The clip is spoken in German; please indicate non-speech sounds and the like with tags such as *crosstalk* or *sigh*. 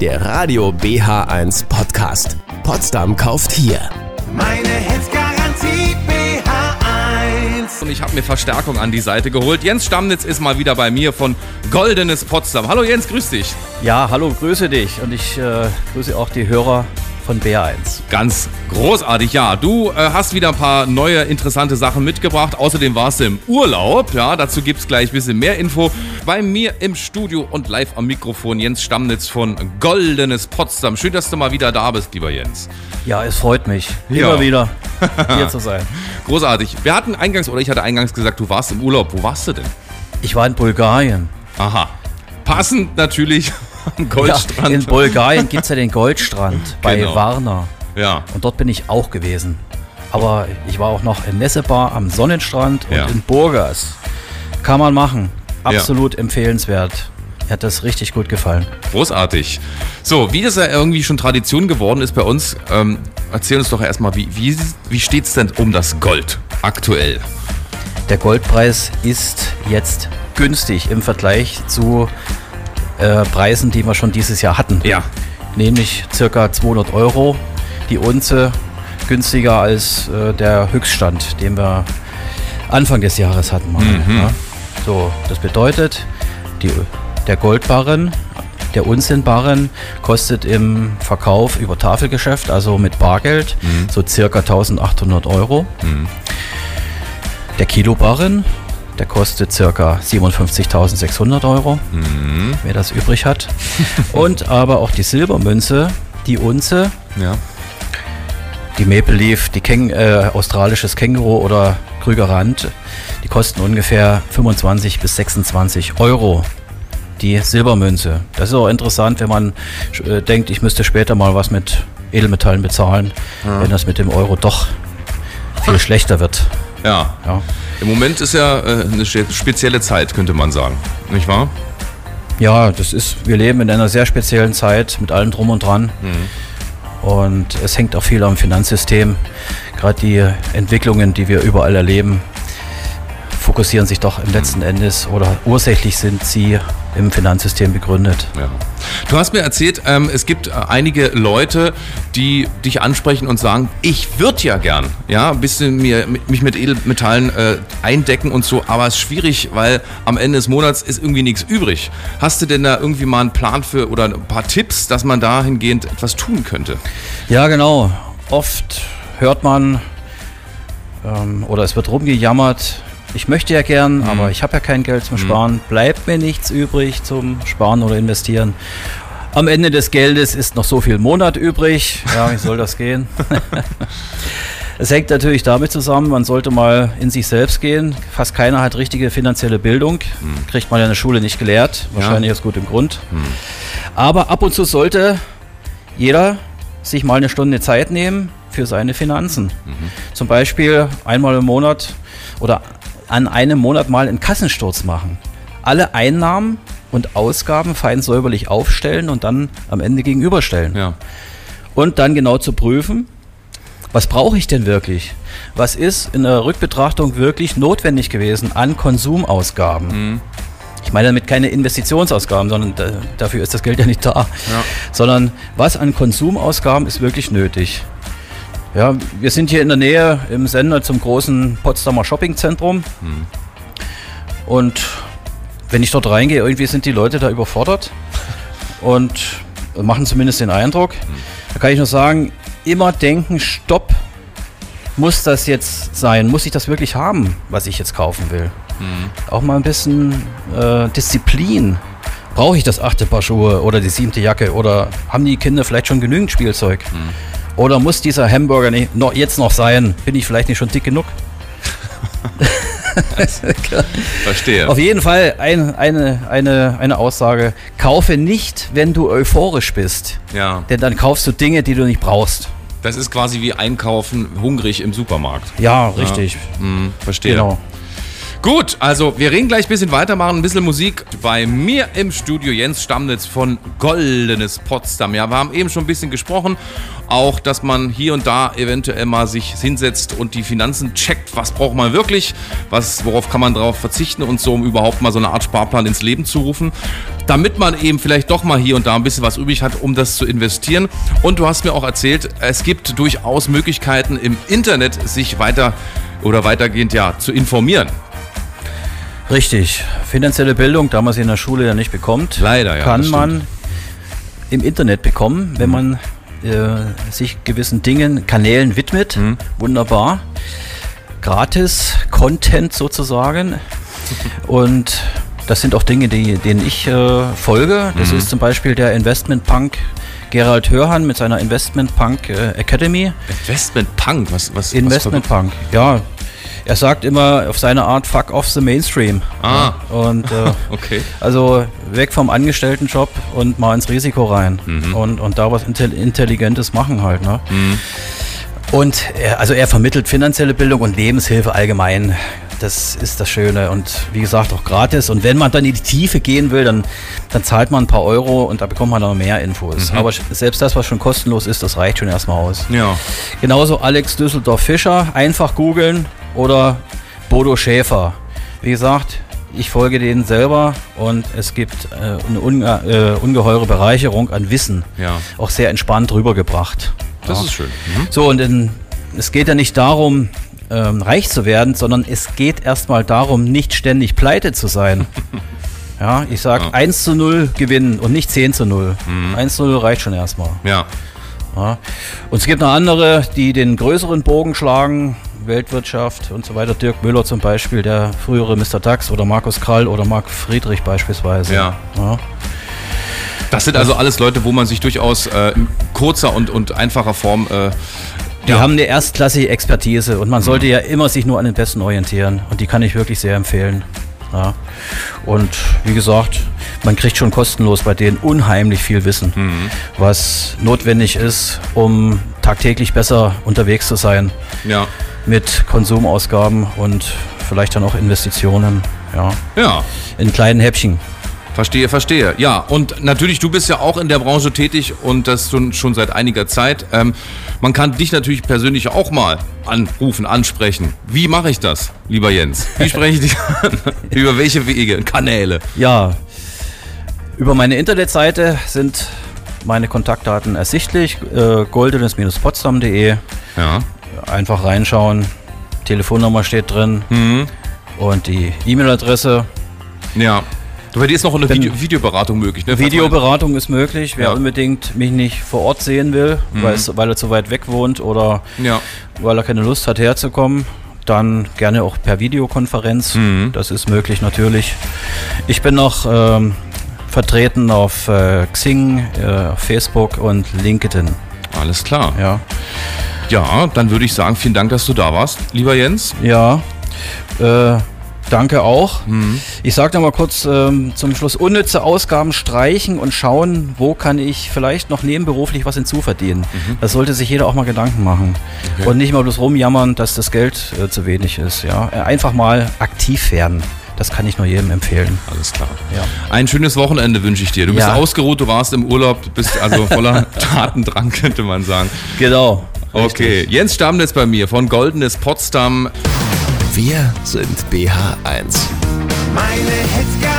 der Radio BH1 Podcast. Potsdam kauft hier. Meine Hits Garantie BH1. Und ich habe mir Verstärkung an die Seite geholt. Jens Stammnitz ist mal wieder bei mir von Goldenes Potsdam. Hallo Jens, grüß dich. Ja, hallo, grüße dich und ich äh, grüße auch die Hörer von BR1. Ganz großartig, ja. Du äh, hast wieder ein paar neue interessante Sachen mitgebracht. Außerdem warst du im Urlaub. Ja, dazu gibt es gleich ein bisschen mehr Info. Bei mir im Studio und live am Mikrofon Jens Stammnitz von Goldenes Potsdam. Schön, dass du mal wieder da bist, lieber Jens. Ja, es freut mich, Ja. immer wieder *laughs* hier zu sein. Großartig. Wir hatten eingangs, oder ich hatte eingangs gesagt, du warst im Urlaub. Wo warst du denn? Ich war in Bulgarien. Aha. Passend natürlich am Ja, Goldstrand. in Bulgarien gibt es ja den Goldstrand *laughs* bei Genau. Varna. ja. Und dort bin ich auch gewesen. Aber ich war auch noch in Nessebar am Sonnenstrand und Ja. in Burgas. Kann man machen. Absolut empfehlenswert. Mir hat das richtig gut gefallen. Großartig. So, wie das ja irgendwie schon Tradition geworden ist bei uns, ähm, erzähl uns doch erstmal, wie, wie, wie steht es denn um das Gold aktuell? Der Goldpreis ist jetzt günstig im Vergleich zu äh, Preisen, die wir schon dieses Jahr hatten. Ja. Nämlich circa 200 Euro die Unze, günstiger als äh, der Höchststand, den wir Anfang des Jahres hatten. Mal, ja. So, das bedeutet, die, der Goldbarren, der Unzenbarren kostet im Verkauf über Tafelgeschäft, also mit Bargeld, so circa 1800 Euro. Der Kilobarren, der kostet circa 57.600 Euro, wer das übrig hat. *laughs* Und aber auch die Silbermünze, die Unze, Ja. die Maple Leaf, die Käng äh, australisches Känguru oder Krügerrand, die kosten ungefähr 25 bis 26 Euro. Die Silbermünze. Das ist auch interessant, wenn man äh, denkt, ich müsste später mal was mit Edelmetallen bezahlen, wenn das mit dem Euro doch viel schlechter wird. Ja. Ja. Im Moment ist ja äh, eine spe- spezielle Zeit, könnte man sagen. Nicht wahr? Ja, das ist, wir leben in einer sehr speziellen Zeit mit allem drum und dran. Und es hängt auch viel am Finanzsystem. Gerade die Entwicklungen, die wir überall erleben, fokussieren sich doch im letzten Endes oder ursächlich sind sie im Finanzsystem begründet. Ja. Du hast mir erzählt, ähm, es gibt äh, einige Leute, die dich ansprechen und sagen, ich würde ja gern, ja, ein bisschen mir, mich mit Edelmetallen äh, eindecken und so, aber es ist schwierig, weil am Ende des Monats ist irgendwie nichts übrig. Hast du denn da irgendwie mal einen Plan für oder ein paar Tipps, dass man dahingehend etwas tun könnte? Ja, genau. Oft hört man ähm, oder es wird rumgejammert, ich möchte ja gern, aber ich habe ja kein Geld zum Sparen. Bleibt mir nichts übrig zum Sparen oder investieren. Am Ende des Geldes ist noch so viel Monat übrig. Ja, wie soll das gehen? *laughs* Es hängt natürlich damit zusammen, man sollte mal in sich selbst gehen. Fast keiner hat richtige finanzielle Bildung. Kriegt man ja in der Schule nicht gelehrt. Wahrscheinlich aus gutem Grund. Aber ab und zu sollte jeder sich mal eine Stunde Zeit nehmen für seine Finanzen. Zum Beispiel einmal im Monat oder an einem Monat mal einen Kassensturz machen. Alle Einnahmen und Ausgaben fein säuberlich aufstellen und dann am Ende gegenüberstellen. Ja. Und dann genau zu prüfen, was brauche ich denn wirklich? Was ist in der Rückbetrachtung wirklich notwendig gewesen an Konsumausgaben? Ich meine damit keine Investitionsausgaben, sondern da, dafür ist das Geld ja nicht da. Sondern was an Konsumausgaben ist wirklich nötig? Ja, wir sind hier in der Nähe im Sender zum großen Potsdamer Shoppingzentrum. Und wenn ich dort reingehe, irgendwie sind die Leute da überfordert *laughs* und machen zumindest den Eindruck. Da kann ich nur sagen, immer denken, stopp, muss das jetzt sein? Muss ich das wirklich haben, was ich jetzt kaufen will? Auch mal ein bisschen äh, Disziplin. Brauche ich das achte Paar Schuhe oder die siebte Jacke oder haben die Kinder vielleicht schon genügend Spielzeug? Oder muss dieser Hamburger nicht, noch, jetzt noch sein? Bin ich vielleicht nicht schon dick genug? *laughs* Verstehe. Auf jeden Fall ein, eine, eine, eine Aussage. Kaufe nicht, wenn du euphorisch bist. Ja. Denn dann kaufst du Dinge, die du nicht brauchst. Das ist quasi wie einkaufen hungrig im Supermarkt. Ja, richtig. Hm, verstehe. Genau. Gut, also wir reden gleich ein bisschen weitermachen, ein bisschen Musik. Bei mir im Studio Jens Stammnitz von Goldenes Potsdam. Ja, wir haben eben schon ein bisschen gesprochen, auch, dass man hier und da eventuell mal sich hinsetzt und die Finanzen checkt, was braucht man wirklich, was, worauf kann man drauf verzichten und so, um überhaupt mal so eine Art Sparplan ins Leben zu rufen, damit man eben vielleicht doch mal hier und da ein bisschen was übrig hat, um das zu investieren. Und du hast mir auch erzählt, es gibt durchaus Möglichkeiten im Internet, sich weiter oder weitergehend ja zu informieren. Richtig. Finanzielle Bildung, da man sie in der Schule ja nicht bekommt, Leider, ja, kann man im Internet bekommen, wenn man äh, sich gewissen Dingen, Kanälen widmet. Mhm. Wunderbar. Gratis Content sozusagen. Und das sind auch Dinge, die, denen ich äh, folge. Das ist zum Beispiel der Investment Punk Gerald Hörhan mit seiner Investment Punk äh, Academy. Investment Punk, was, was Investment Punk, ja. Er sagt immer auf seine Art, fuck off the mainstream. Ah. Ja, und äh, *laughs* Okay. also weg vom Angestelltenjob und mal ins Risiko rein Mhm. und, und da was Intel Intelligentes machen halt. Ne? Und er, also er vermittelt finanzielle Bildung und Lebenshilfe allgemein. Das ist das Schöne und wie gesagt auch gratis. Und wenn man dann in die Tiefe gehen will, dann, dann zahlt man ein paar Euro und da bekommt man noch mehr Mhm. Infos. Aber selbst das, was schon kostenlos ist, das reicht schon erstmal aus. Ja. Genauso Alex Düsseldorf Fischer, einfach googeln oder Bodo Schäfer. Wie gesagt, ich folge denen selber und es gibt äh, eine unge äh, ungeheure Bereicherung an Wissen. Ja. Auch sehr entspannt rübergebracht. Das Ja. ist schön. Mhm. So, und in, es geht ja nicht darum, ähm, reich zu werden, sondern es geht erstmal darum, nicht ständig pleite zu sein. *laughs* Ja, ich sage Ja. 1 zu 0 gewinnen und nicht 10 zu 0. 1 zu 0 reicht schon erstmal. Ja. Ja. Und es gibt noch andere, die den größeren Bogen schlagen, Weltwirtschaft und so weiter. Dirk Müller zum Beispiel, der frühere Mr. DAX oder Markus Krall oder Marc Friedrich beispielsweise. Ja. Ja. Das sind also alles Leute, wo man sich durchaus äh, in kurzer und, und einfacher Form. Äh, Die ja. haben eine erstklassige Expertise und man sollte ja immer sich nur an den Besten orientieren und die kann ich wirklich sehr empfehlen. Ja. Und wie gesagt, man kriegt schon kostenlos bei denen unheimlich viel Wissen, was notwendig ist, um tagtäglich besser unterwegs zu sein. ja. mit Konsumausgaben und vielleicht dann auch Investitionen. Ja, Ja. in kleinen Häppchen. Verstehe, verstehe. Ja, und natürlich, du bist ja auch in der Branche tätig und das schon, schon seit einiger Zeit. Ähm, man kann dich natürlich persönlich auch mal anrufen, ansprechen. Wie mache ich das, lieber Jens? Wie spreche ich dich an? *laughs* Über welche Wege, Kanäle? Ja, über meine Internetseite sind meine Kontaktdaten ersichtlich. Äh, goldenes-potsdam.de. Ja. Einfach reinschauen. Telefonnummer steht drin. Und die E-Mail-Adresse. Ja. Du, bei dir ist noch eine Video Videoberatung möglich, ne? Videoberatung ist möglich. Wer Ja. unbedingt mich nicht vor Ort sehen will, weil, es, weil er zu weit weg wohnt oder Ja. weil er keine Lust hat herzukommen, dann gerne auch per Videokonferenz. Das ist möglich natürlich. Ich bin noch ähm, vertreten auf äh, Xing, äh, Facebook und LinkedIn. Alles klar. Ja, Ja, dann würde ich sagen, vielen Dank, dass du da warst, lieber Jens. ja. Äh, danke auch. Ich sage noch mal kurz ähm, zum Schluss: unnütze Ausgaben streichen und schauen, wo kann ich vielleicht noch nebenberuflich was hinzuverdienen. Das sollte sich jeder auch mal Gedanken machen und nicht mal bloß rumjammern, dass das Geld äh, zu wenig ist. Ja, Äh, einfach mal aktiv werden. Das kann ich nur jedem empfehlen. Alles klar. Ja. Ein schönes Wochenende wünsche ich dir. Du bist Ja. ausgeruht, du warst im Urlaub, du bist also voller *laughs* Tatendrang, könnte man sagen. Genau. Okay, Jens Stammnetz bei mir von Goldenes Potsdam. Wir sind BH1. Meine Hits